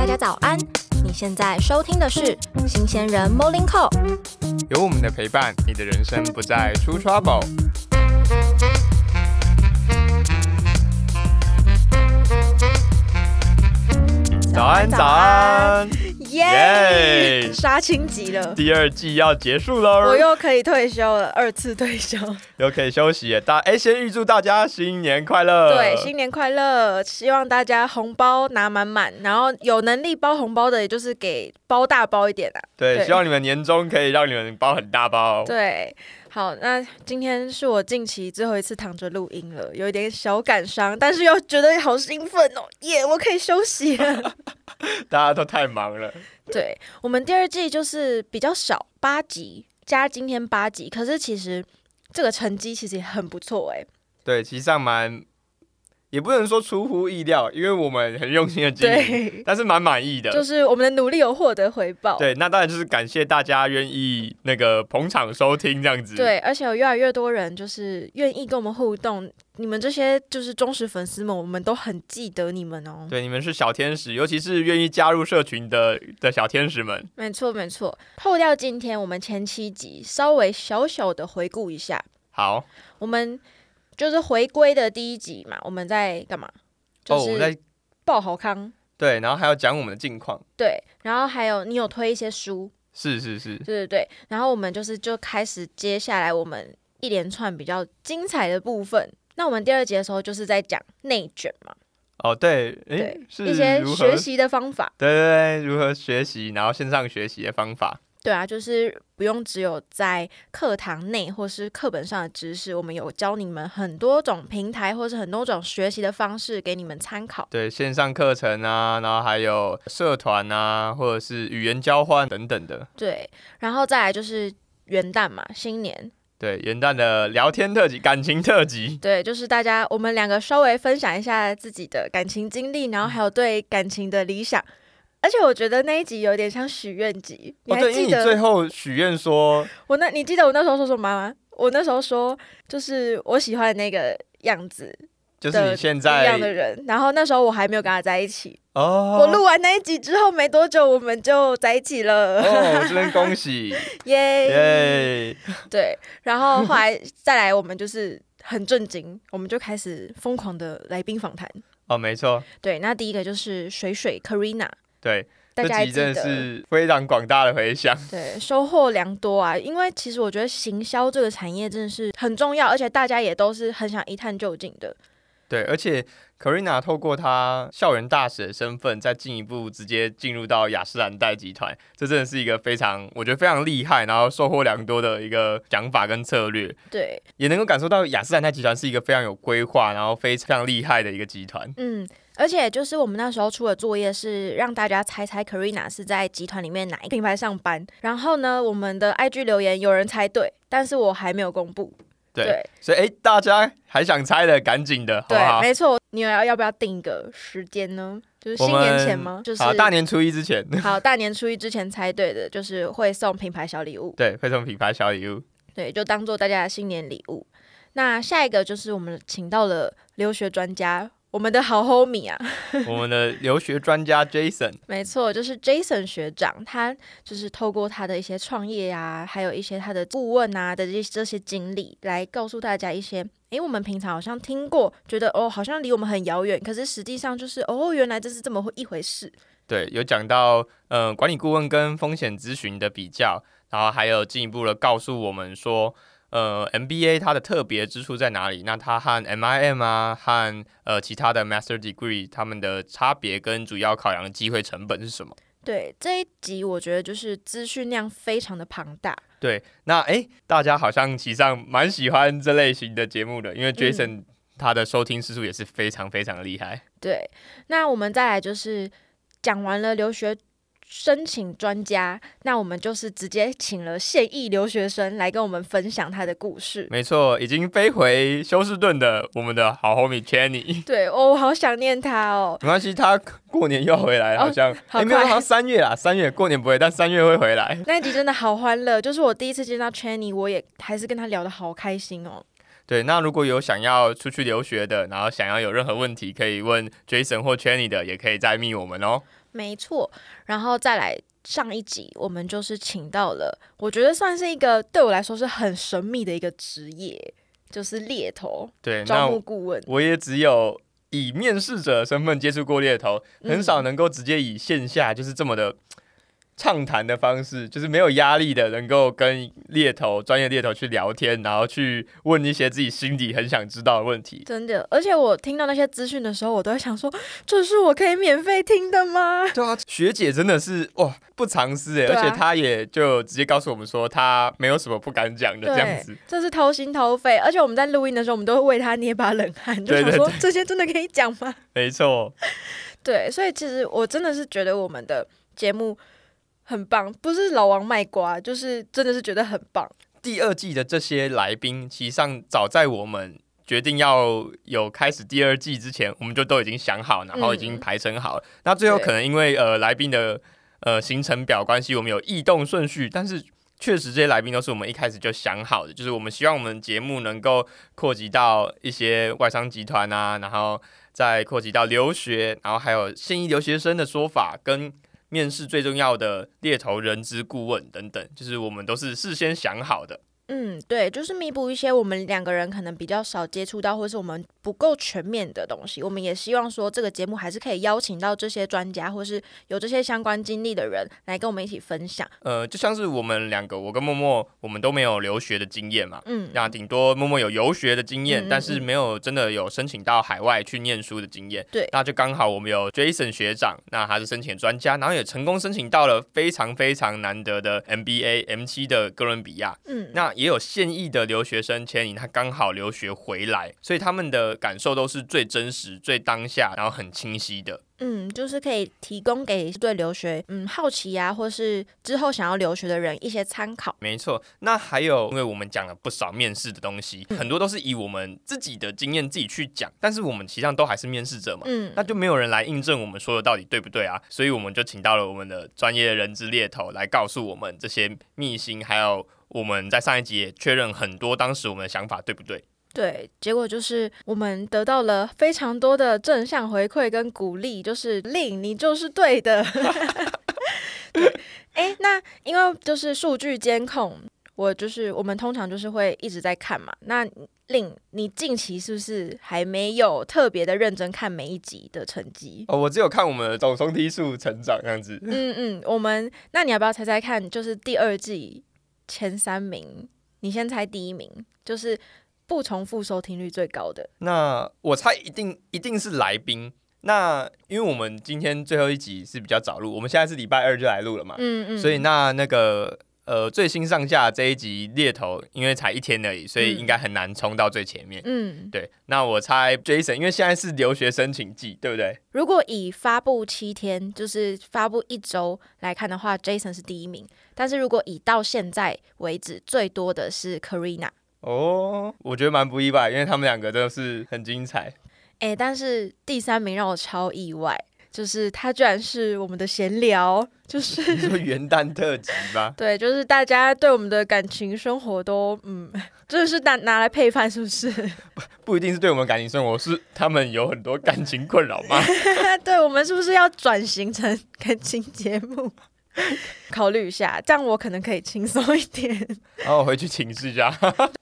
大家早安！你现在收听的是新鲜人 Morning Call，有我们的陪伴，你的人生不再出 trouble。早安，早安！耶！耶杀青集了，第二季要结束喽我，又可以退休了，二次退休。又可以休息了。大哎，先预祝大家新年快乐！对，新年快乐！希望大家红包拿满满，然后有能力包红包的，也就是给包大包一点啊。对，对希望你们年终可以让你们包很大包。对，好，那今天是我近期最后一次躺着录音了，有一点小感伤，但是又觉得好兴奋哦，耶、我可以休息了。大家都太忙了。对我们第二季就是比较少，八集加今天八集，可是其实这个成绩其实也很不错哎。对，其实上蛮，也不能说出乎意料，因为我们很用心的经营，但是蛮满意的。就是我们的努力有获得回报。对，那当然就是感谢大家愿意那个捧场收听这样子。对，而且有越来越多人就是愿意跟我们互动，你们这些就是忠实粉丝们，我们都很记得你们哦。对，你们是小天使，尤其是愿意加入社群的的小天使们。没错没错，扣掉今天我们前七集，稍微小小的回顾一下，好，我们就是回归的第一集嘛，我们在干嘛？就哦，我在报好康，对，然后还要讲我们的近况。对，然后还有你有推一些书，是是是，对对对，然后我们就是就开始接下来我们一连串比较精彩的部分。那我们第二节的时候就是在讲内卷嘛，哦对，诶对，是一些学习的方法，对对对，如何学习，然后线上学习的方法。对啊，就是不用只有在课堂内或是课本上的知识，我们有教你们很多种平台或是很多种学习的方式给你们参考。对，线上课程啊，然后还有社团啊，或者是语言交换等等的。对，然后再来就是元旦嘛，新年，对，元旦的聊天特辑、感情特辑。对，就是大家我们两个稍微分享一下自己的感情经历，然后还有对感情的理想。而且我觉得那一集有点像许愿集，你还记得？你最后许愿说，我那你记得我那时候说什么吗？我那时候说就是我喜欢的那个样子就是的你现一样的人，然后那时候我还没有跟他在一起。哦，我录完那一集之后没多久，我们就在一起了，哦，这边恭喜，耶！耶！对，然后后来 再来，我们就是很震惊，我们就开始疯狂的来宾访谈。哦，没错，对，那第一个就是水水 Karina，对，这集真的？是非常广大的回响。对，收获良多啊！因为其实我觉得行销这个产业真的是很重要，而且大家也都是很想一探究竟的。对，而且 Karina 透过她校园大使的身份，再进一步直接进入到雅诗兰黛集团，这真的是一个非常，我觉得非常厉害，然后收获良多的一个想法跟策略，对，也能够感受到雅诗兰黛集团是一个非常有规划，然后非常厉害的一个集团。嗯，而且就是我们那时候出的作业是让大家猜猜 Karina 是在集团里面哪一个品牌上班。然后呢，我们的 IG 留言有人猜对，但是我还没有公布。对，对所以哎，大家还想猜的，赶紧的，好不对，好？没错。你要要不要定一个时间呢？就是新年前吗？就是好，大年初一之前，好大年初一之前猜对的，就是会送品牌小礼物。对，会送品牌小礼物。对，就当做大家的新年礼物。那下一个就是我们请到了留学专家，我们的好 homie 啊，我们的留学专家 Jason，没错，就是 Jason 学长，他就是透过他的一些创业啊，还有一些他的顾问啊的这这些经历，来告诉大家一些，诶，我们平常好像听过，觉得哦，好像离我们很遥远，可是实际上就是哦，原来这是这么一回事。对，有讲到呃管理顾问跟风险咨询的比较，然后还有进一步的告诉我们说，呃 MBA 它的特别之处在哪里？那它和 MIM 啊和呃其他的 Master Degree 它们的差别跟主要考量的机会成本是什么？对这一集，我觉得就是资讯量非常的庞大。对，那诶，大家好像其实上蛮喜欢这类型的节目的，因为 Jason 他的收听次数也是非常非常的厉害。对，那我们再来就是讲完了留学申请专家，那我们就是直接请了现役留学生来跟我们分享他的故事。没错，已经飞回休斯顿的我们的好 homie Channy。对，哦我好想念他哦。没关系，他过年又要回来，哦好像好诶没有，像三月啦，三月过年不会，但三月会回来。那一集真的好欢乐，就是我第一次见到 Channy，我也还是跟他聊得好开心哦。对，那如果有想要出去留学的，然后想要有任何问题可以问 Jason 或 Channy 的，也可以再密我们哦。没错，然后再来上一集，我们就是请到了，我觉得算是一个对我来说是很神秘的一个职业，就是猎头对，招募顾问。我也只有以面试者身份接触过猎头，很嗯少能够直接以线下就是这么的畅谈的方式，就是没有压力的，能够跟猎头专业猎头去聊天，然后去问一些自己心底很想知道的问题。真的，而且我听到那些资讯的时候，我都会想说，这是我可以免费听的吗？对啊，学姐真的是哇不藏私哎，而且她也就直接告诉我们说，她没有什么不敢讲的这样子。这是掏心掏肺，而且我们在录音的时候，我们都会为她捏把冷汗，就想说这些真的可以讲吗？没错，对，所以其实我真的是觉得我们的节目很棒，不是老王卖瓜，就是真的是觉得很棒。第二季的这些来宾，其实上早在我们决定要有开始第二季之前，我们就都已经想好，然后已经嗯排成好了。那最后可能因为呃来宾的呃行程表关系，我们有异动顺序，但是。确实，这些来宾都是我们一开始就想好的，就是我们希望我们节目能够扩及到一些外商集团啊，然后再扩及到留学，然后还有现役留学生的说法，跟面试最重要的猎头人资顾问等等，就是我们都是事先想好的。嗯，对，就是弥补一些我们两个人可能比较少接触到，或是我们不够全面的东西。我们也希望说，这个节目还是可以邀请到这些专家，或是有这些相关经历的人来跟我们一起分享。呃，就像是我们两个，我跟默默，我们都没有留学的经验嘛。嗯，那顶多默默有游学的经验，嗯嗯但是没有真的有申请到海外去念书的经验。对那就刚好我们有 Jason 学长，那他是申请专家，然后也成功申请到了非常非常难得的 MBA M 七的哥伦比亚。嗯，那也有现役的留学生千宁，他刚好留学回来，所以他们的感受都是最真实、最当下，然后很清晰的。嗯，就是可以提供给对留学嗯好奇啊、或是之后想要留学的人一些参考。没错，那还有，因为我们讲了不少面试的东西，很多都是以我们自己的经验自己去讲，但是我们实际上都还是面试者嘛，嗯那就没有人来印证我们说的到底对不对啊，所以我们就请到了我们的专业人资猎头来告诉我们这些秘辛，还有我们在上一集也确认很多当时我们的想法对不对？对，结果就是我们得到了非常多的正向回馈跟鼓励，就是令你就是对的。对，哎，那因为就是数据监控，我就是我们通常就是会一直在看嘛。那令你近期是不是还没有特别的认真看每一集的成绩？哦，我只有看我们的总松梯数成长这样子。嗯嗯，我们那你要不要猜猜看？就是第二季前三名，你先猜第一名，就是不重复收听率最高的。那我猜一定一定是来宾。那因为我们今天最后一集是比较早录，我们现在是礼拜二就来录了嘛，嗯嗯，所以那那个呃最新上架这一集猎头，因为才一天而已，所以应该很难冲到最前面。嗯，对，那我猜 Jason，因为现在是留学申请季，对不对？如果以发布七天，就是发布一周来看的话，Jason 是第一名。但是如果以到现在为止最多的是 Karina，哦，我觉得蛮不意外，因为他们两个真的是很精彩。诶，但是第三名让我超意外，就是他居然是我们的闲聊，就是你说元旦特辑吧？对，就是大家对我们的感情生活都嗯，真的是拿拿来配饭，是不是？不一定是对我们感情生活，是他们有很多感情困扰吗？对我们是不是要转型成感情节目？考虑一下，这样我可能可以轻松一点。然后我回去请示一下。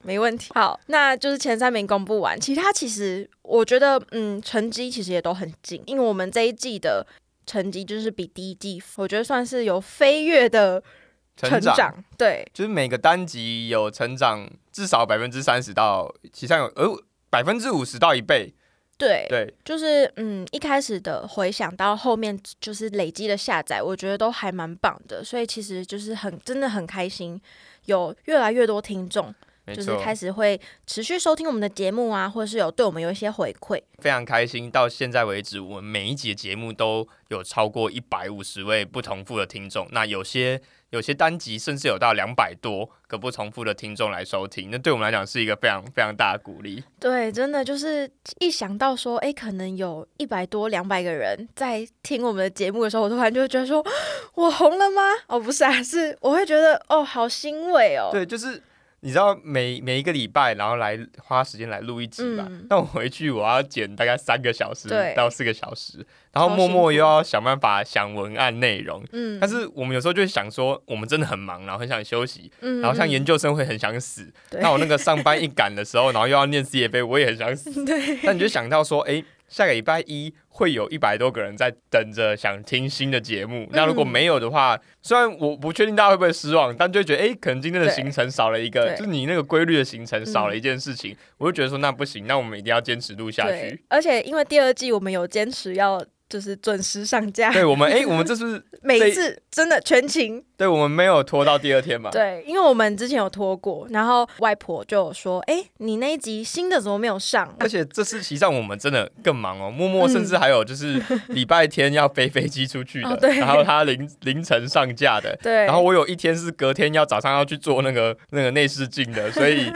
没问题。好，那就是前三名公布完，其他其实我觉得，嗯，成绩其实也都很近，因为我们这一季的成绩就是比第一季，我觉得算是有飞跃的成长。对，就是每个单集有成长至少百分之三十到，其实上有呃百分之五十到一倍。对，对，就是嗯，一开始的回想到后面就是累积的下载，我觉得都还蛮棒的，所以其实就是很真的很开心，有越来越多听众。就是，开始会持续收听我们的节目啊，或者是有对我们有一些回馈。非常开心。到现在为止，我们每一集的节目都有超过一百五十位不重复的听众。那有些有些单集甚至有到两百多个不重复的听众来收听，那对我们来讲是一个非常非常大的鼓励。对，真的就是一想到说，哎，可能有一百多、两百个人在听我们的节目的时候，我突然就会觉得说，我红了吗？哦，不是啊，是我会觉得哦，好欣慰哦。对，就是你知道每每一个礼拜，然后来花时间来录一集吧。嗯那我回去我要剪大概三个小时到四个小时，然后默默又要想办法想文案内容。嗯，但是我们有时候就会想说，我们真的很忙，然后很想休息，嗯，然后像嗯研究生会很想死。那我那个上班一赶的时候，然后又要念 CFA，我也很想死。对，那你就想到说，哎、下个礼拜一会有一百多个人在等着想听新的节目。那如果嗯没有的话，虽然我不确定大家会不会失望，但就觉得，哎、可能今天的行程少了一个，就是你那个规律的行程少了嗯一件事情，我就觉得说那不行，那我们一定要坚持录下去。，而且因为第二季我们有坚持要就是准时上架，对我们，哎、我们这是 每一次真的全勤。对我们没有拖到第二天嘛？对，因为我们之前有拖过，然后外婆就有说：“哎、你那一集新的怎么没有上而且这次其实上我们真的更忙哦，默默嗯甚至还有就是礼拜天要飞飞机出去的，然后他凌凌晨上架的？”，对，然后我有一天是隔天要早上要去做那个那个内视镜的，所以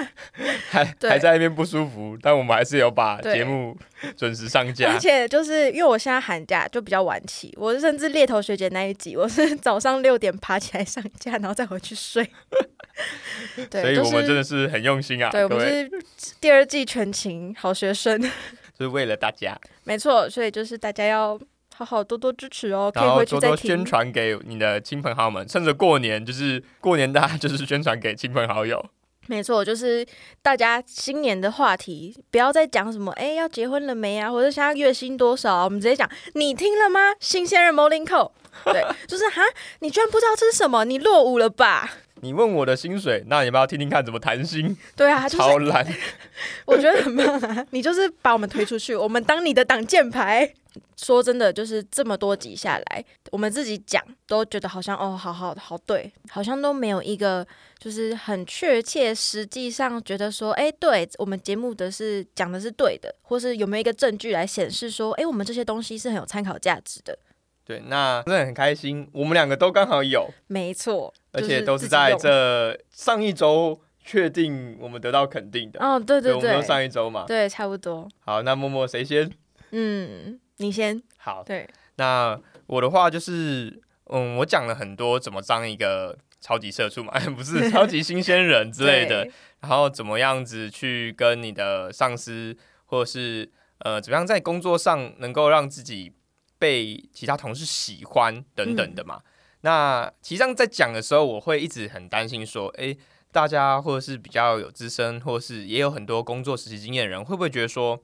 还还在那边不舒服，但我们还是有把节目准时上架而。且就是因为我现在寒假就比较晚起，我甚至猎头学姐那一集，我是早上六点爬起来上架，然后再回去睡。对，所以我们真的是很用心啊，对，我们，是第二季全勤好学生，是为了大家，没错，所以就是大家要好好多多支持哦，可以回去再多多宣。传给你的亲朋好友们，趁着过年，就是过年大家就是宣传给亲朋好友。没错，就是大家新年的话题，不要再讲什么哎要结婚了没啊，或者现在月薪多少啊，我们直接讲你听了吗？新鲜人 Morning Call，对，就是哈，你居然不知道这是什么，你落伍了吧？你问我的薪水，那你们要听听看怎么谈薪，对啊，就是超懒。我觉得很棒啊！你就是把我们推出去，我们当你的挡箭牌。说真的，就是这么多集下来，我们自己讲都觉得好像哦，好好好对，好像都没有一个就是很确切，实际上觉得说，哎，对我们节目的是讲的是对的，或是有没有一个证据来显示说，哎，我们这些东西是很有参考价值的。对，那真的很开心，我们两个都刚好有，没错，而且都是在这上一周确定我们得到肯定的。哦，对对我们都对，上一周嘛。对，差不多。好，那默默谁先？嗯，你先，好，对，那我的话就是，嗯，我讲了很多怎么当一个超级社畜嘛，不是 超级新鲜人之类的，然后怎么样子去跟你的上司，或者是呃，怎么样在工作上能够让自己被其他同事喜欢等等的嘛。那其实上在讲的时候，我会一直很担心说，诶，大家或者是比较有资深，或者是也有很多工作实习经验的人，会不会觉得说，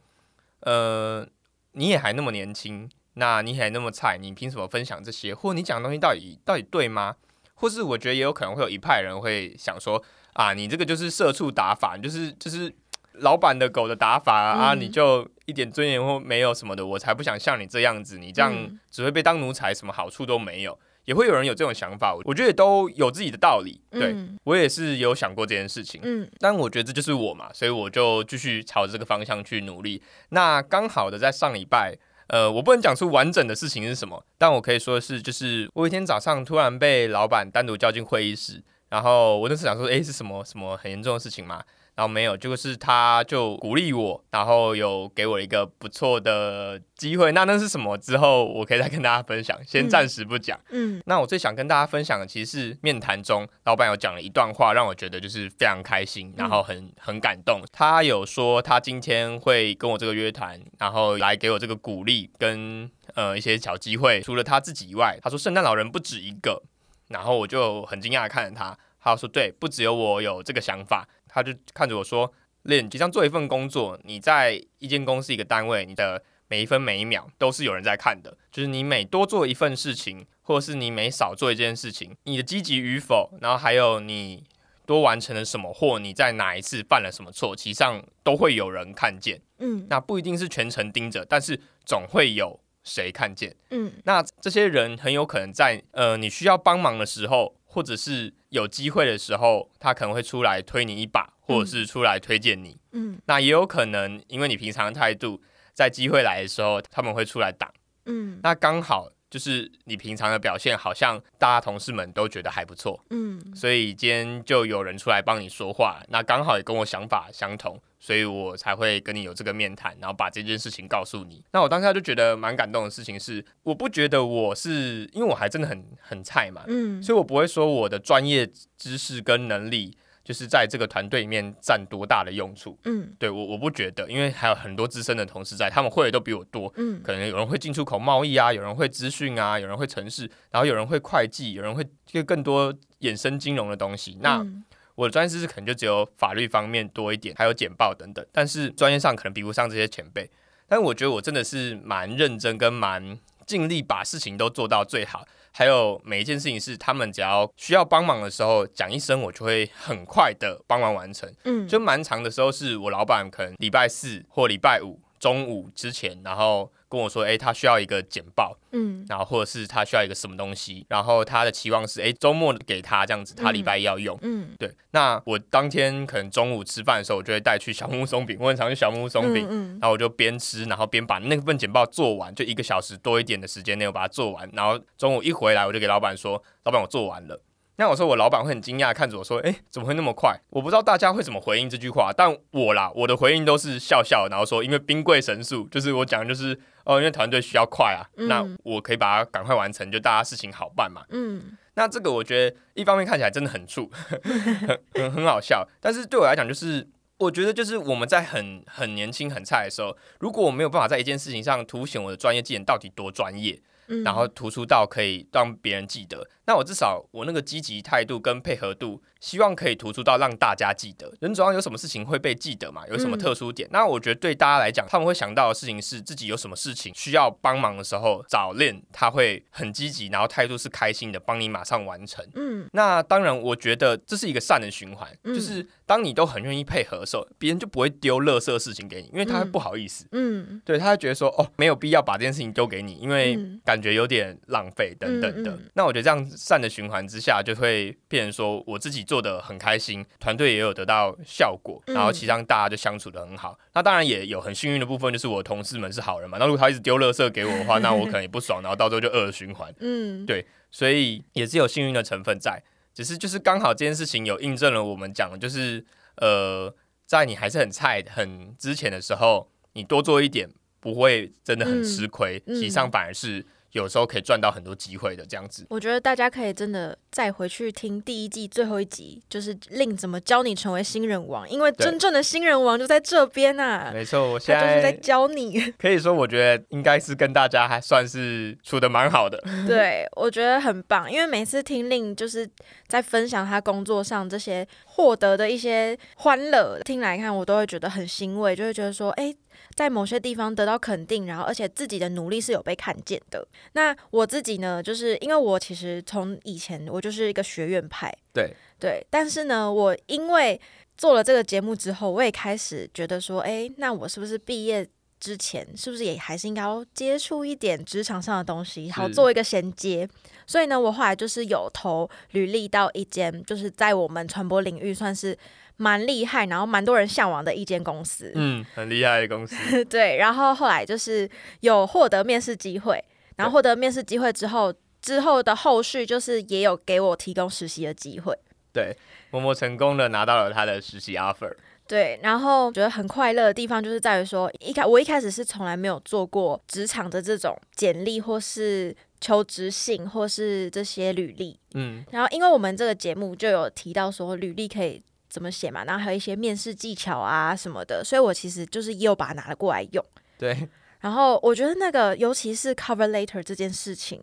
呃，你也还那么年轻，那你还那么菜，你凭什么分享这些？或你讲的东西到底到底对吗？或是我觉得也有可能会有一派人会想说，啊，你这个就是社畜打法，就是就是老板的狗的打法啊，啊嗯你就一点尊严或没有什么的，我才不想像你这样子，你这样嗯只会被当奴才，什么好处都没有。也会有人有这种想法，我觉得也都有自己的道理。对、嗯我也是有想过这件事情，嗯但我觉得这就是我嘛，所以我就继续朝着这个方向去努力。那刚好的在上礼拜，呃，我不能讲出完整的事情是什么，但我可以说的是，就是我有一天早上突然被老板单独叫进会议室，然后我那时想说，诶，是什么什么很严重的事情吗？然后没有，就是他就鼓励我，然后有给我一个不错的机会。那那是什么？之后我可以再跟大家分享，先嗯暂时不讲。嗯那我最想跟大家分享的，其实是面谈中老板有讲了一段话，让我觉得就是非常开心，然后很很感动。他有说他今天会跟我这个约谈，然后来给我这个鼓励跟呃一些小机会。除了他自己以外，他说圣诞老人不止一个，然后我就很惊讶的看着他，他说对，不只有我有这个想法，他就看着我说，练，就像做一份工作，你在一间公司一个单位，你的每一分每一秒都是有人在看的，就是你每多做一份事情，或者是你每少做一件事情，你的积极与否，然后还有你多完成了什么，或你在哪一次犯了什么错，其实上都会有人看见。嗯那不一定是全程盯着，但是总会有谁看见。嗯那这些人很有可能在呃你需要帮忙的时候，或者是有机会的时候，他可能会出来推你一把，或者是出来推荐你。嗯那也有可能因为你平常的态度，在机会来的时候，他们会出来挡。嗯那刚好就是你平常的表现，好像大家同事们都觉得还不错，嗯所以今天就有人出来帮你说话。那刚好也跟我想法相同，所以我才会跟你有这个面谈，然后把这件事情告诉你。那我当下就觉得蛮感动的事情是，我不觉得我是因为我还真的很很菜嘛，嗯所以我不会说我的专业知识跟能力就是在这个团队里面占多大的用处。嗯对我我不觉得，因为还有很多资深的同事在，他们会的都比我多。嗯可能有人会进出口贸易啊，有人会资讯啊，有人会城市，然后有人会会计，有人会就更多衍生金融的东西。那嗯我的专业知识可能就只有法律方面多一点，还有简报等等，但是专业上可能比不上这些前辈。但我觉得我真的是蛮认真跟蛮尽力把事情都做到最好。还有每一件事情是他们只要需要帮忙的时候讲一声，我就会很快的帮忙完成。嗯，就蛮长的时候，是我老板可能礼拜四或礼拜五中午之前，然后跟我说，诶，他需要一个简报，嗯然后或者是他需要一个什么东西，然后他的期望是，诶，周末给他这样子，他礼拜一要用。嗯对，那我当天可能中午吃饭的时候，我就会带去小木屋松饼，我很常去小木屋松饼，嗯然后我就边吃，然后边把那份简报做完，就一个小时多一点的时间内，我把它做完。然后中午一回来，我就给老板说：“老板，我做完了。”那我说我老板会很惊讶，看着我说：“诶，怎么会那么快？”我不知道大家会怎么回应这句话，但我啦，我的回应都是笑笑，然后说：“因为兵贵神速，就是我讲的就是哦，因为团队需要快啊，嗯那我可以把它赶快完成，就大家事情好办嘛。”嗯那这个我觉得一方面看起来真的很怵，很很 很好笑，但是对我来讲，就是我觉得就是我们在很很年轻很菜的时候，如果我没有办法在一件事情上凸显我的专业技能到底多专业，嗯，然后突出到可以让别人记得，那我至少我那个积极态度跟配合度，希望可以突出到让大家记得。人总要有什么事情会被记得嘛，有什么嗯特殊点？那我觉得对大家来讲，他们会想到的事情是自己有什么事情需要帮忙的时候找练，他会很积极，然后态度是开心的，帮你马上完成。嗯那当然，我觉得这是一个善的循环，嗯就是当你都很愿意配合的时候，别人就不会丢垃圾事情给你，因为他会嗯不好意思。嗯对他会觉得说，哦，没有必要把这件事情丢给你，因为嗯感觉有点浪费等等的。那我觉得这样善的循环之下，就会变成说我自己做的很开心，团队也有得到效果，嗯然后其实让大家就相处的很好。那当然也有很幸运的部分，就是我同事们是好人嘛。那如果他一直丢垃圾给我的话，那我可能也不爽，然后到最后就恶循环。嗯，对所以也是有幸运的成分在，只是就是刚好这件事情有印证了我们讲的，就是呃，在你还是很菜、很之前的时候，你多做一点，不会真的很吃亏，嗯实际上反而是有时候可以赚到很多机会的这样子。我觉得大家可以真的再回去听第一季最后一集，就是令怎么教你成为新人王，因为真正的新人王就在这边啊，没错，我现在就是在在教你。可以说，我觉得应该是跟大家还算是处的蛮好的。对，我觉得很棒，因为每次听令就是在分享他工作上这些获得的一些欢乐，听来看我都会觉得很欣慰，就会觉得说，哎，在某些地方得到肯定，然后而且自己的努力是有被看见的。那我自己呢，就是因为我其实从以前我就是一个学院派，对对，但是呢，我因为做了这个节目之后，我也开始觉得说，哎，那我是不是毕业之前，是不是也还是应该要接触一点职场上的东西，好做一个衔接？所以呢，我后来就是有投履历到一间，就是在我们传播领域算是蛮厉害，然后蛮多人向往的一间公司。嗯，很厉害的公司。对，然后后来就是有获得面试机会，然后获得面试机会之后，之后的后续就是也有给我提供实习的机会。对，默默成功的拿到了他的实习 offer。对，然后觉得很快乐的地方就是在于说，一开我一开始是从来没有做过职场的这种简历或是求职信或是这些履历，嗯，然后因为我们这个节目就有提到说履历可以怎么写嘛，然后还有一些面试技巧啊什么的，所以我其实就是又把它拿了过来用。对，然后我觉得那个尤其是 cover letter 这件事情。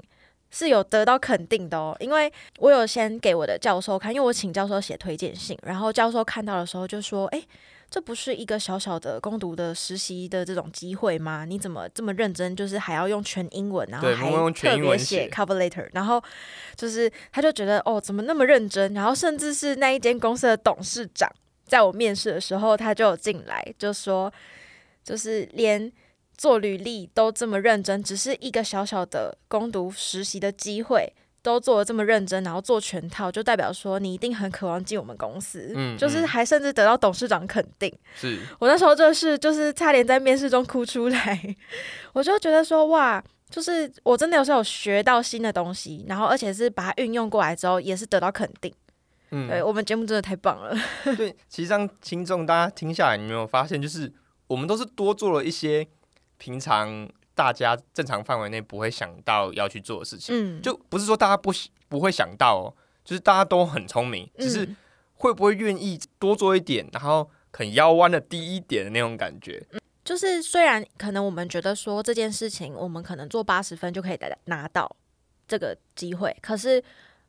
是有得到肯定的哦，因为我有先给我的教授看，因为我请教授写推荐信，然后教授看到的时候就说：“哎，这不是一个小小的攻读的实习的这种机会吗？你怎么这么认真？就是还要用全英文，然后还特别写 cover letter，然后就是他就觉得哦，怎么那么认真？然后甚至是那一间公司的董事长，在我面试的时候，他就有进来就说，就是连做履历都这么认真，只是一个小小的攻读实习的机会。都做的这么认真，然后做全套，就代表说你一定很渴望进我们公司，嗯就是嗯还甚至得到董事长肯定。是，我那时候就是就是差点在面试中哭出来，我就觉得说哇，就是我真的有时候有学到新的东西，然后而且是把它运用过来之后，也是得到肯定。嗯，对我们节目真的太棒了，对，其实让听众大家听下来，你有没有发现，就是我们都是多做了一些平常大家正常范围内不会想到要去做的事情，嗯，就不是说大家不不会想到哦，就是大家都很聪明，只是嗯会不会愿意多做一点，然后肯腰弯的低一点的那种感觉。就是虽然可能我们觉得说这件事情，我们可能做八十分就可以拿拿到这个机会，可是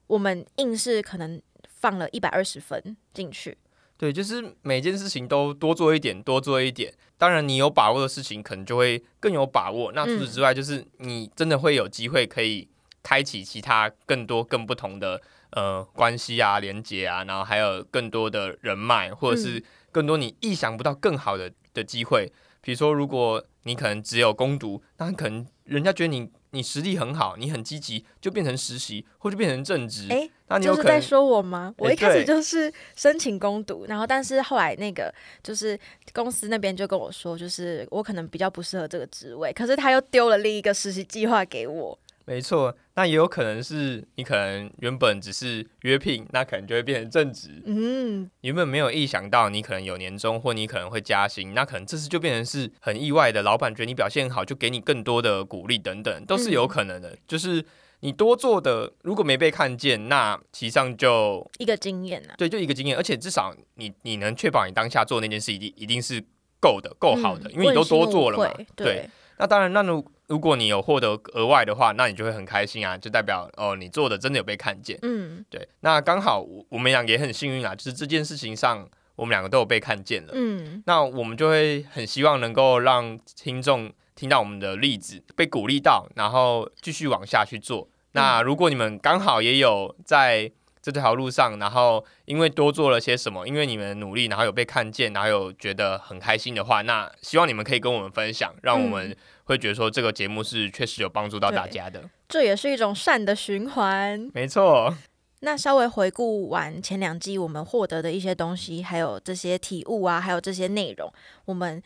我们硬是可能放了一百二十分进去。对，就是每件事情都多做一点，多做一点。当然，你有把握的事情，可能就会更有把握。那除此之外，就是你真的会有机会可以开启其他更多、更不同的呃关系啊、连接啊，然后还有更多的人脉，或者是更多你意想不到更好的的机会。比如说，如果你可能只有攻读，那可能人家觉得你。你实力很好，你很积极，就变成实习，或者变成正职。哎，那你就是在说我吗？我一开始就是申请攻读，然后但是后来那个就是公司那边就跟我说，就是我可能比较不适合这个职位，可是他又丢了另一个实习计划给我。没错，那也有可能是你可能原本只是约聘，那可能就会变成正职。嗯，原本没有意想到你可能有年终，或你可能会加薪，那可能这次就变成是很意外的。老板觉得你表现好，就给你更多的鼓励等等，都是有可能的。就是你多做的，如果没被看见，那其实上就一个经验啊。对，就一个经验，而且至少你你能确保你当下做那件事一定一定是够的、够好的，因为你都多做了嘛。对，那当然，那如如果你有获得额外的话，那你就会很开心啊，就代表哦，你做的真的有被看见。嗯，对。那刚好我们俩也很幸运啊，就是这件事情上，我们两个都有被看见了。嗯，那我们就会很希望能够让听众听到我们的例子，被鼓励到，然后继续往下去做。那如果你们刚好也有在这条路上，然后因为多做了些什么，因为你们努力，然后有被看见，然后有觉得很开心的话，那希望你们可以跟我们分享，让我们。会觉得说这个节目是确实有帮助到大家的，这也是一种善的循环。没错。那稍微回顾完前两季我们获得的一些东西，还有这些体悟啊，还有这些内容，我们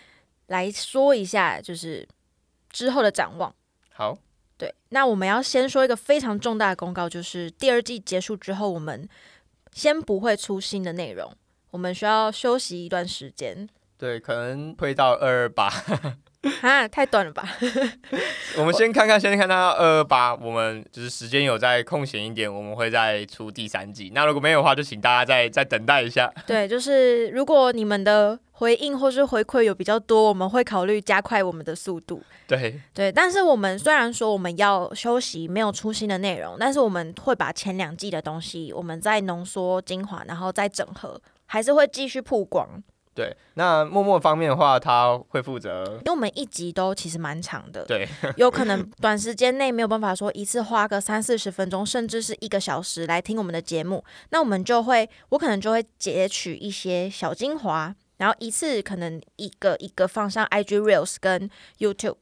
来说一下，就是之后的展望。好，对，那我们要先说一个非常重大的公告，就是第二季结束之后，我们先不会出新的内容，我们需要休息一段时间。对，可能会到二二八。啊，太短了吧！我们先看看，先看到二二八，我们就是时间有再空闲一点，我们会再出第三季。那如果没有的话，就请大家再再等待一下。对，就是如果你们的回应或是回馈有比较多，我们会考虑加快我们的速度。对对，但是我们虽然说我们要休息，没有出新的内容，但是我们会把前两季的东西，我们再浓缩精华，然后再整合，还是会继续曝光。对，那默默方面的话，他会负责，因为我们一集都其实蛮长的，对，有可能短时间内没有办法说一次花个三四十分钟，甚至是一个小时来听我们的节目，那我们就会，我可能就会截取一些小精华，然后一次可能一个一个放上 IG Reels 跟 YouTube，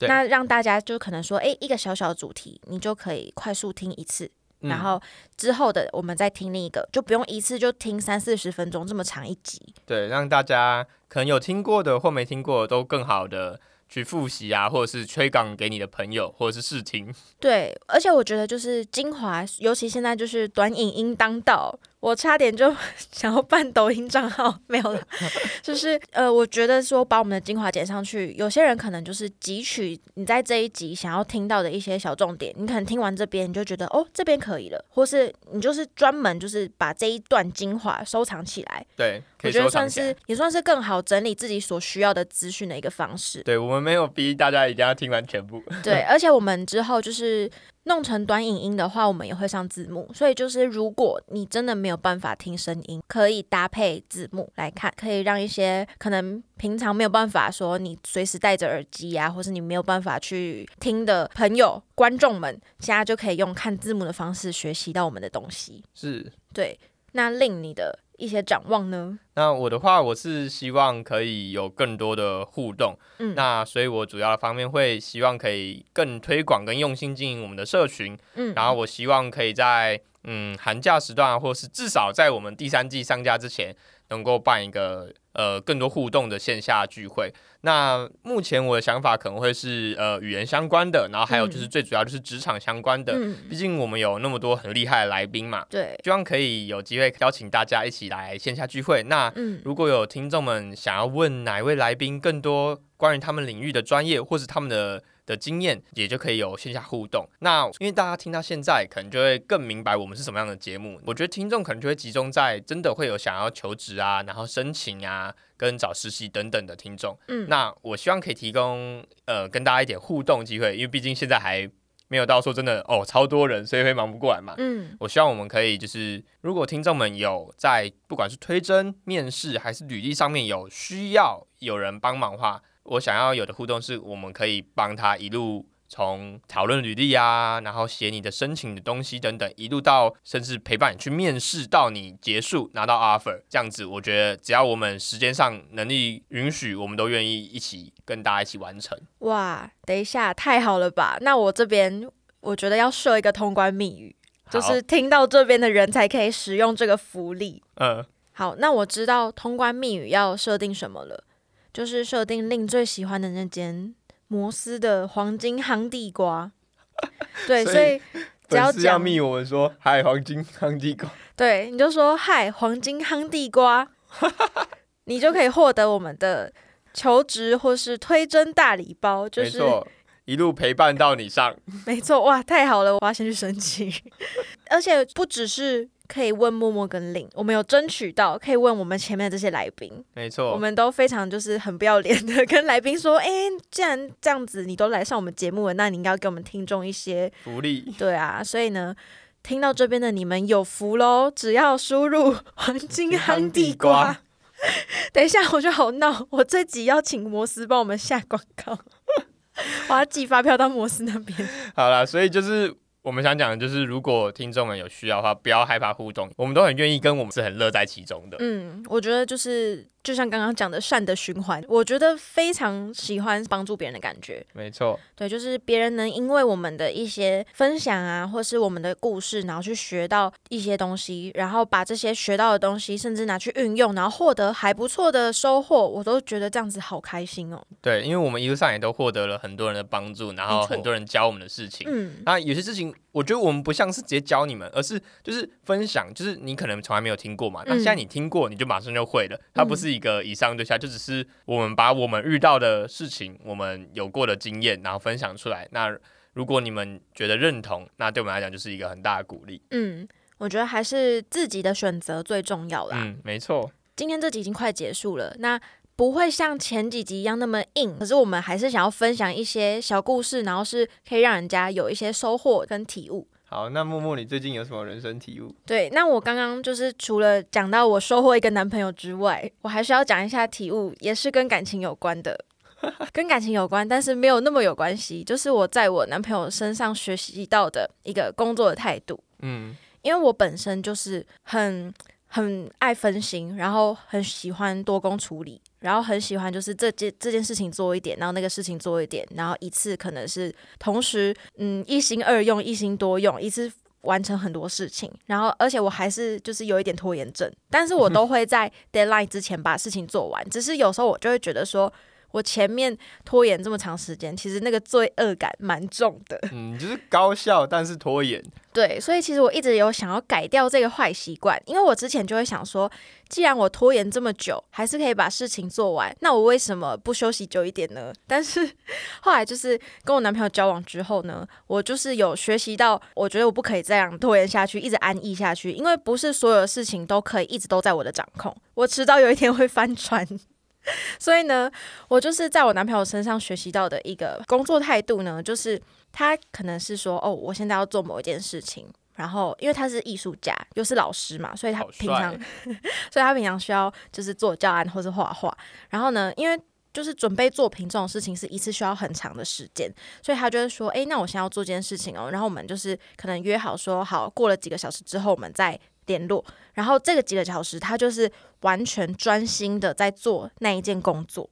那让大家就可能说，哎，一个小小的主题，你就可以快速听一次。然后之后的我们再听另一个，就不用一次就听三四十分钟这么长一集。对，让大家可能有听过的或没听过都更好的去复习啊，或者是吹港给你的朋友，或者是试听。对，而且我觉得就是精华，尤其现在就是短影音当道。我差点就 想要办抖音账号，没有了。就是呃，我觉得说把我们的精华剪上去，有些人可能就是汲取你在这一集想要听到的一些小重点，你可能听完这边你就觉得哦，这边可以了，或是你就是专门就是把这一段精华收藏起来。对，我觉得算是也算是更好整理自己所需要的资讯的一个方式。对我们没有逼大家一定要听完全部。对，而且我们之后就是。弄成短影音的话，我们也会上字幕，所以就是如果你真的没有办法听声音，可以搭配字幕来看，可以让一些可能平常没有办法说你随时戴着耳机啊，或是你没有办法去听的朋友、观众们，现在就可以用看字幕的方式学习到我们的东西。是，对，那令你的。一些展望呢？那我的话，我是希望可以有更多的互动。嗯，那所以，我主要的方面会希望可以更推广、跟用心经营我们的社群。嗯，然后我希望可以在嗯寒假时段，或是至少在我们第三季上架之前，能够办一个。呃，更多互动的线下聚会。那目前我的想法可能会是呃语言相关的，然后还有就是最主要就是职场相关的。嗯。毕竟我们有那么多很厉害的来宾嘛。对。希望可以有机会邀请大家一起来线下聚会。那如果有听众们想要问哪一位来宾更多关于他们领域的专业，或是他们的的经验，也就可以有线下互动。那因为大家听到现在，可能就会更明白我们是什么样的节目。我觉得听众可能就会集中在真的会有想要求职啊，然后申请啊，跟找实习等等的听众。嗯，那我希望可以提供呃跟大家一点互动机会，因为毕竟现在还没有到说真的哦超多人，所以会忙不过来嘛。嗯我希望我们可以就是，如果听众们有在不管是推甄、面试还是履历上面有需要有人帮忙的话，我想要有的互动是我们可以帮他一路从讨论履历啊，然后写你的申请的东西等等，一路到甚至陪伴你去面试到你结束拿到 offer 这样子，我觉得只要我们时间上能力允许，我们都愿意一起跟大家一起完成。哇，等一下，太好了吧？那我这边我觉得要设一个通关密语，就是听到这边的人才可以使用这个福利。嗯，好，那我知道通关密语要设定什么了，就是设定令最喜欢的那间摩斯的黄金夯地瓜。对，所所以只要讲密我们说嗨黄金夯地瓜，对，你就说嗨，黄金夯地瓜，你就可以获得我们的求职或是推甄大礼包，就是一路陪伴到你上。没错，哇，太好了，我要先去申请。而且不只是可以问默默跟令，我们有争取到可以问我们前面的这些来宾，没错，我们都非常就是很不要脸的跟来宾说，哎、既然这样子你都来上我们节目了，那你应该要给我们听众一些，福利。对啊，所以呢。听到这边的你们有福喽！只要输入黄金夯地瓜，等一下我就好闹，我这集要请摩斯帮我们下广告，我要寄发票到摩斯那边。好啦，所以就是我们想讲的就是，如果听众们有需要的话，不要害怕互动，我们都很愿意跟我们是很乐在其中的。嗯，我觉得就是就像刚刚讲的善的循环，我觉得非常喜欢帮助别人的感觉。没错，对，就是别人能因为我们的一些分享啊，或是我们的故事，然后去学到一些东西，然后把这些学到的东西，甚至拿去运用，然后获得还不错的收获，我都觉得这样子好开心哦。对，因为我们一路上也都获得了很多人的帮助，然后很多人教我们的事情。嗯，那有些事情，我觉得我们不像是直接教你们，而是就是分享，就是你可能从来没有听过嘛，那嗯现在你听过，你就马上就会了。它不是一个以上对下，就只是我们把我们遇到的事情，我们有过的经验，然后分享出来。那如果你们觉得认同，那对我们来讲就是一个很大的鼓励。嗯，我觉得还是自己的选择最重要啦。嗯，没错，今天这集已经快结束了，那不会像前几集一样那么硬，可是我们还是想要分享一些小故事，然后是可以让人家有一些收获跟体悟。好，那默默，你最近有什么人生体悟？对，那我刚刚就是除了讲到我收获一个男朋友之外，我还是要讲一下体悟，也是跟感情有关的，跟感情有关，但是没有那么有关系，就是我在我男朋友身上学习到的一个工作的态度。嗯，因为我本身就是很很爱分心，然后很喜欢多工处理，然后很喜欢就是这件这件事情做一点，然后那个事情做一点，然后一次可能是同时嗯一心二用，一心多用，一次。完成很多事情，然后而且我还是就是有一点拖延症，但是我都会在 deadline 之前把事情做完。只是有时候我就会觉得说，我前面拖延这么长时间，其实那个罪恶感蛮重的。嗯，就是高效，但是拖延。对，所以其实我一直有想要改掉这个坏习惯，因为我之前就会想说，既然我拖延这么久，还是可以把事情做完，那我为什么不休息久一点呢？但是后来就是跟我男朋友交往之后呢，我就是有学习到，我觉得我不可以这样拖延下去，一直安逸下去，因为不是所有的事情都可以一直都在我的掌控，我迟早有一天会翻船。所以呢，我就是在我男朋友身上学习到的一个工作态度呢，就是他可能是说，哦，我现在要做某一件事情，然后因为他是艺术家又是老师嘛，所以他平常，所以他平常需要就是做教案或是画画。然后呢，因为就是准备作品这种事情是一次需要很长的时间，所以他就会说，诶，那我现在要做这件事情哦。然后我们就是可能约好说，好，过了几个小时之后我们再联络。然后这个几个小时，他就是完全专心的在做那一件工作。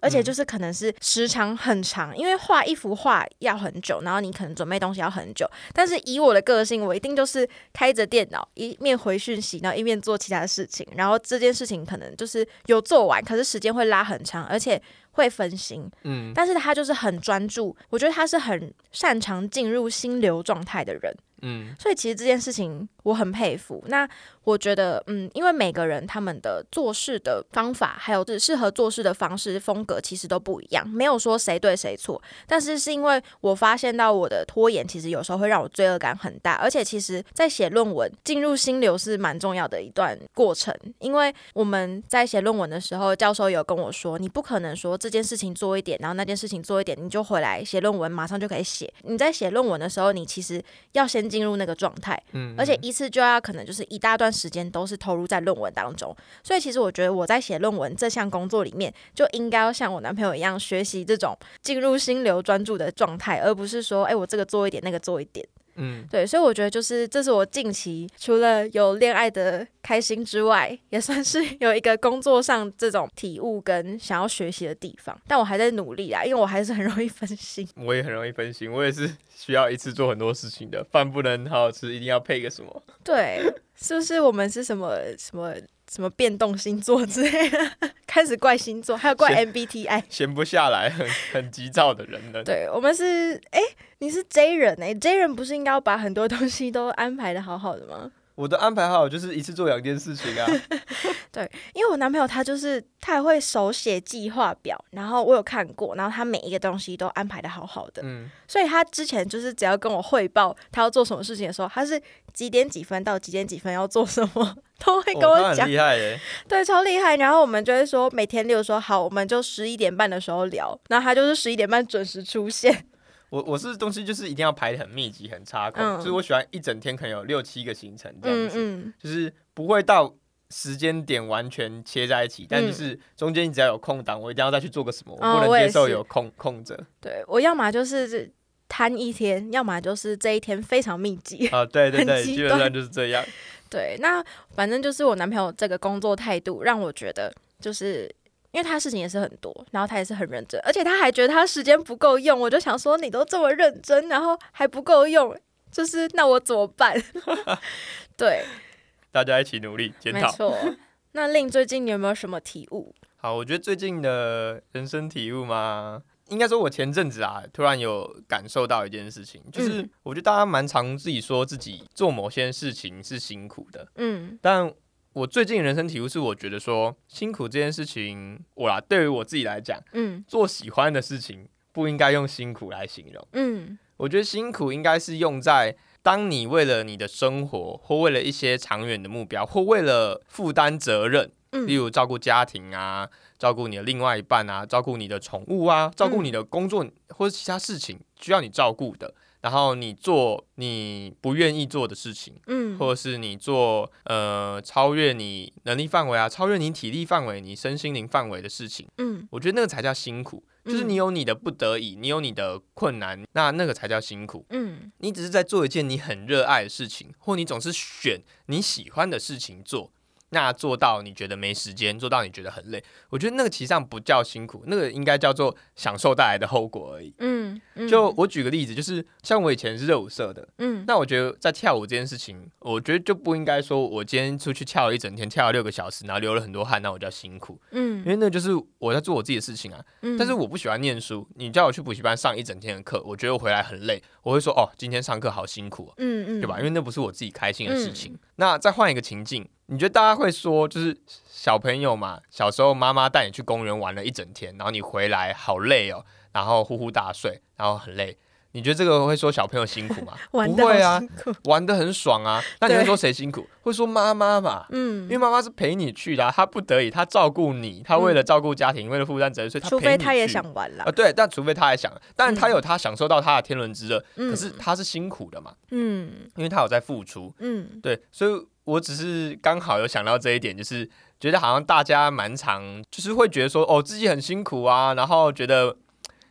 而且就是可能是时长很长，因为画一幅画要很久，然后你可能准备东西要很久。但是以我的个性，我一定就是开着电脑，一面回讯息，然后一面做其他的事情。然后这件事情可能就是有做完，可是时间会拉很长，而且会分心。嗯，但是他就是很专注，我觉得他是很擅长进入心流状态的人。嗯所以其实这件事情我很佩服。那我觉得，嗯，因为每个人他们的做事的方法，还有是适合做事的方式风格，其实都不一样，没有说谁对谁错。但是是因为我发现到我的拖延，其实有时候会让我罪恶感很大，而且其实在写论文进入心流是蛮重要的一段过程。因为我们在写论文的时候，教授有跟我说，你不可能说这件事情做一点，然后那件事情做一点，你就回来写论文，马上就可以写。你在写论文的时候，你其实要先进入那个状态。嗯，而且一次就要可能就是一大段时间都是投入在论文当中，所以其实我觉得我在写论文这项工作里面，就应该要像我男朋友一样学习这种进入心流专注的状态，而不是说，哎，我这个做一点，那个做一点。嗯对，所以我觉得就是这是我近期除了有恋爱的开心之外，也算是有一个工作上这种体悟跟想要学习的地方。但我还在努力啊，因为我还是很容易分心。我也很容易分心，我也是需要一次做很多事情的，饭不能好好吃，一定要配个什么。对，是不是我们是什么什么什么变动星座之类的？开始怪星座，还有怪 MBTI。闲不下来，很很急躁的人呢。对，我们是哎、你是 J 人哎、j 人不是应该要把很多东西都安排的好好的吗？我的安排好就是一次做两件事情啊。对因为我男朋友他就是他还会手写计划表，然后我有看过，然后他每一个东西都安排的好好的，嗯，所以他之前就是只要跟我汇报他要做什么事情的时候，他是几点几分到几点几分要做什么，都会跟哦我讲厉害耶。对，超厉害。然后我们就会说每天，例如说好，我们就十一点半的时候聊，然后他就是十一点半准时出现，我我是东西就是一定要排的很密集、很插空，嗯就是我喜欢一整天可能有六七个行程这样子，嗯嗯，就是不会到时间点完全切在一起，但就是中间你只要有空档，我一定要再去做个什么，我不能接受有空空着。对我要么就是摊一天，要么就是这一天非常密集。啊，对对 对，基本上就是这样。对，那反正就是我男朋友这个工作态度，让我觉得就是。因为他事情也是很多，然后他也是很认真，而且他还觉得他时间不够用，我就想说你都这么认真，然后还不够用，就是那我怎么办？对，大家一起努力检讨。没错。那令最近你有没有什么体悟？好，我觉得最近的人生体悟嘛，应该说我前阵子啊，突然有感受到一件事情，就是嗯我觉得大家蛮常自己说自己做某些事情是辛苦的，嗯但我最近人生体悟是，我觉得说辛苦这件事情，我啦，对于我自己来讲，嗯做喜欢的事情不应该用辛苦来形容。嗯我觉得辛苦应该是用在当你为了你的生活，或为了一些长远的目标，或为了负担责任，例嗯如照顾家庭啊，照顾你的另外一半啊，照顾你的宠物啊，照顾你的工作或者其他事情需要你照顾的，然后你做你不愿意做的事情，嗯，或者是你做呃超越你能力范围啊，超越你体力范围、你身心灵范围的事情，嗯我觉得那个才叫辛苦。就是你有你的不得已，你有你的困难，那那个才叫辛苦。嗯你只是在做一件你很热爱的事情，或你总是选你喜欢的事情做，那做到你觉得没时间，做到你觉得很累，我觉得那个其实上不叫辛苦，那个应该叫做享受带来的后果而已。嗯嗯，就我举个例子，就是像我以前是热舞社的，嗯那我觉得在跳舞这件事情，我觉得就不应该说我今天出去跳了一整天，跳了六个小时，然后流了很多汗，那我叫辛苦，嗯因为那就是我在做我自己的事情啊。嗯，但是我不喜欢念书，你叫我去补习班上一整天的课，我觉得我回来很累，我会说哦，今天上课好辛苦、啊，嗯嗯，对吧？因为那不是我自己开心的事情。那再换一个情境，你觉得大家会说，就是小朋友嘛，小时候妈妈带你去公园玩了一整天，然后你回来好累哦，然后呼呼大睡，然后很累。你觉得这个会说小朋友辛苦吗？不会啊，玩的很爽啊。那你会说谁辛苦？会说妈妈嘛。嗯。因为妈妈是陪你去的、啊，她不得已，她照顾你，她为了照顾家庭，为了负担责任，所以她除陪他也去。想玩啦。啊，，对，但除非他也想，但他嗯有他享受到他的天伦之乐，嗯。可是他是辛苦的嘛，嗯。因为他有在付出，嗯。对，所以我只是刚好有想到这一点，就是觉得好像大家蛮常，就是会觉得说，哦，自己很辛苦啊，然后觉得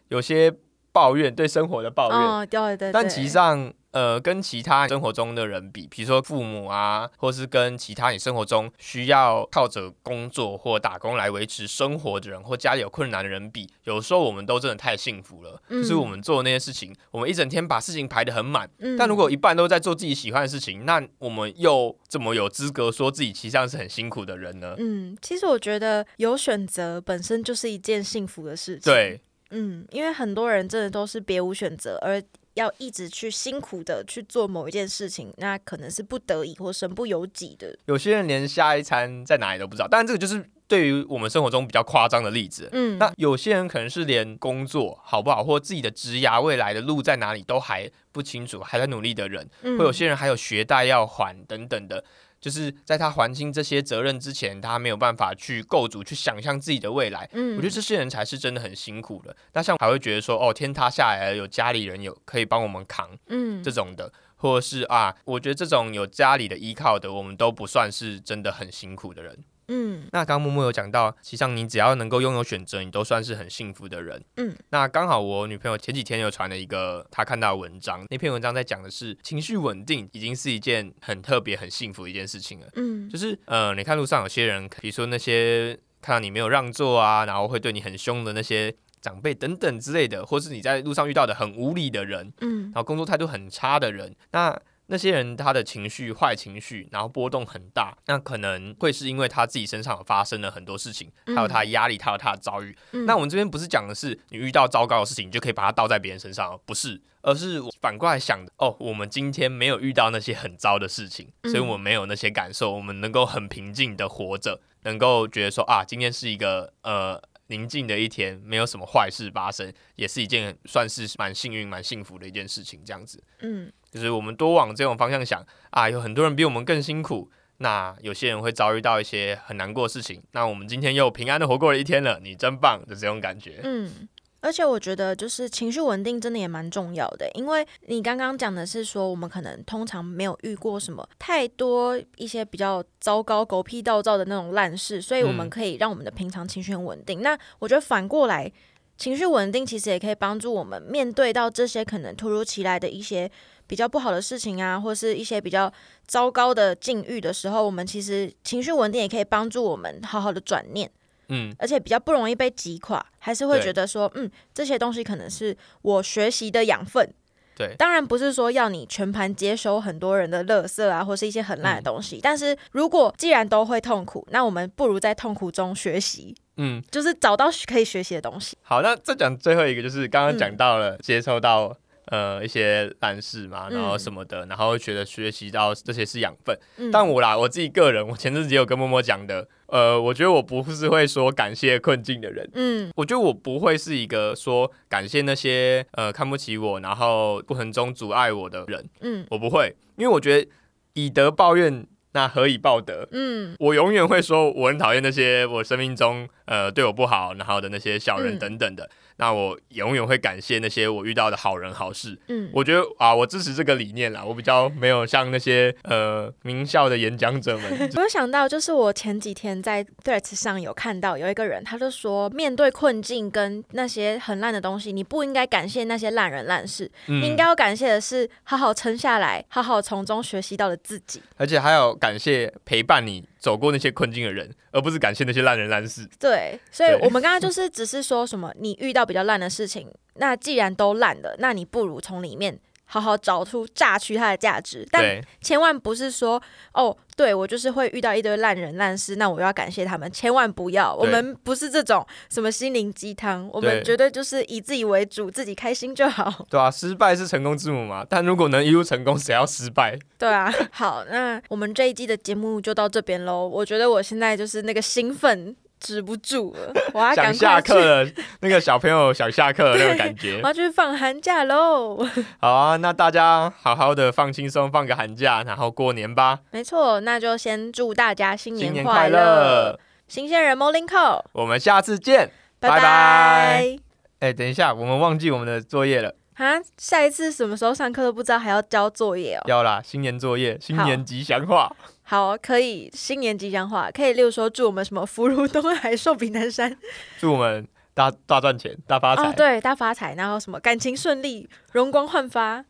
有些抱怨，对生活的抱怨，哦，对对对，但其实上，呃，跟其他生活中的人比，比如说父母啊，或是跟其他你生活中需要靠着工作或打工来维持生活的人，或家里有困难的人比，有时候我们都真的太幸福了。嗯就是我们做的那些事情，我们一整天把事情排得很满，嗯，但如果一半都在做自己喜欢的事情，那我们又怎么有资格说自己其实上是很辛苦的人呢？嗯，其实我觉得有选择本身就是一件幸福的事情。，对，嗯，因为很多人真的都是别无选择，而要一直去辛苦的去做某一件事情，那可能是不得已或身不由己的。有些人连下一餐在哪里都不知道，当然这个就是对于我们生活中比较夸张的例子。嗯，那有些人可能是连工作好不好，或自己的职涯未来的路在哪里都还不清楚，还在努力的人，嗯会有些人还有学贷要还等等的。就是在他还清这些责任之前，他没有办法去构筑、去想象自己的未来。嗯，我觉得这些人才是真的很辛苦的。那像还会觉得说，哦，天塌下来了，有家里人有可以帮我们扛嗯这种的，或者是啊，我觉得这种有家里的依靠的，我们都不算是真的很辛苦的人。嗯那刚刚默默有讲到，其实上你只要能够拥有选择，你都算是很幸福的人。嗯，那刚好我女朋友前几天有传了一个她看到的文章，那篇文章在讲的是情绪稳定已经是一件很特别、很幸福的一件事情了。嗯就是呃，你看路上有些人，比如说那些看到你没有让座啊，然后会对你很凶的那些长辈等等之类的，或是你在路上遇到的很无理的人，嗯然后工作态度很差的人，那那些人他的情绪坏情绪，然后波动很大，那可能会是因为他自己身上发生了很多事情，还有他的压力，还有他的遭遇。嗯那我们这边不是讲的是你遇到糟糕的事情，你就可以把它倒在别人身上哦，不是，而是反过来想的哦，我们今天没有遇到那些很糟的事情，嗯所以我们没有那些感受，我们能够很平静的活着，能够觉得说啊，今天是一个呃。宁静的一天，没有什么坏事发生，也是一件算是蛮幸运、蛮幸福的一件事情。这样子，嗯就是我们多往这种方向想啊，有很多人比我们更辛苦，那有些人会遭遇到一些很难过的事情，那我们今天又平安的活过了一天了，你真棒的这种感觉。嗯。而且我觉得，就是情绪稳定真的也蛮重要的，因为你刚刚讲的是说，我们可能通常没有遇过什么太多一些比较糟糕、狗屁倒灶的那种烂事，所以我们嗯可以让我们的平常情绪很稳定。那我觉得反过来，情绪稳定其实也可以帮助我们面对到这些可能突如其来的一些比较不好的事情啊，或是一些比较糟糕的境遇的时候，我们其实情绪稳定也可以帮助我们好好的转念。嗯，而且比较不容易被击垮，还是会觉得说，嗯，这些东西可能是我学习的养分。对当然不是说要你全盘接收很多人的垃圾啊，或是一些很烂的东西。但是如果既然都会痛苦，那我们不如在痛苦中学习，嗯，就是找到可以学习的东西。好，那再讲最后一个，就是刚刚讲嗯到了接受到、呃一些烂事嘛，然后嗯什么的，然后觉得学习到这些是养分。嗯，但我啦，我自己个人，我前阵子也有跟默默讲的，呃，我觉得我不是会说感谢困境的人。嗯我觉得我不会是一个说感谢那些呃看不起我，然后过程中阻碍我的人，嗯我不会，因为我觉得以德报怨，那何以报德？嗯我永远会说我很讨厌那些我生命中呃对我不好，然后的那些小人嗯等等的。那我永远会感谢那些我遇到的好人好事。嗯，我觉得啊，我支持这个理念啦。我比较没有像那些呃名校的演讲者们，我有想到，就是我前几天在 Threads 上有看到有一个人，他就说，面对困境跟那些很烂的东西，你不应该感谢那些烂人烂事，嗯你应该要感谢的是好好撑下来，好好从中学习到的自己。而且还有感谢陪伴你走过那些困境的人，而不是感谢那些烂人烂事。对，所以我们刚刚就是只是说什么，你遇到比较烂的事情，那既然都烂了，那你不如从里面好好找出榨取它的价值，但，千万不是说哦，对我就是会遇到一堆烂人烂事，那我要感谢他们，千万不要，我们不是这种什么心灵鸡汤，我们绝对就是以自己为主，自己开心就好。对啊，失败是成功之母嘛。但如果能一路成功，谁要失败？对啊，好，那我们这一季的节目就到这边喽。我觉得我现在就是那个兴奋止不住了，我要想赶快下课，了，那个小朋友想下课的那种感觉我。要去放寒假喽。好啊，那大家好好的放轻松，放个寒假，然后过年吧。没错，那就先祝大家新新年快快乐！新鲜人 Morning Call，我们下次见。拜拜拜拜。哎、等一下，我们忘记我们的作业了。啊，下一次什么时候上课都不知道，还要交作业哦。要啦，新年作业，新年吉祥话。好，可以新年吉祥话，可以例如说祝我们什么福如东海，寿比南山，祝我们大大赚钱，大发财。哦，对，大发财，然后什么感情顺利，容光焕发。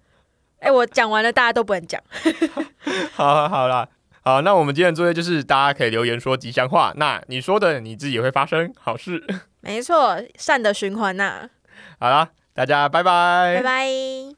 哎，我讲完了，大家都不能讲。好好好啦，好，那我们今天的作业就是大家可以留言说吉祥话，那你说的你自己也会发生好事。没错，善的循环呐、好啦，大家拜拜拜拜。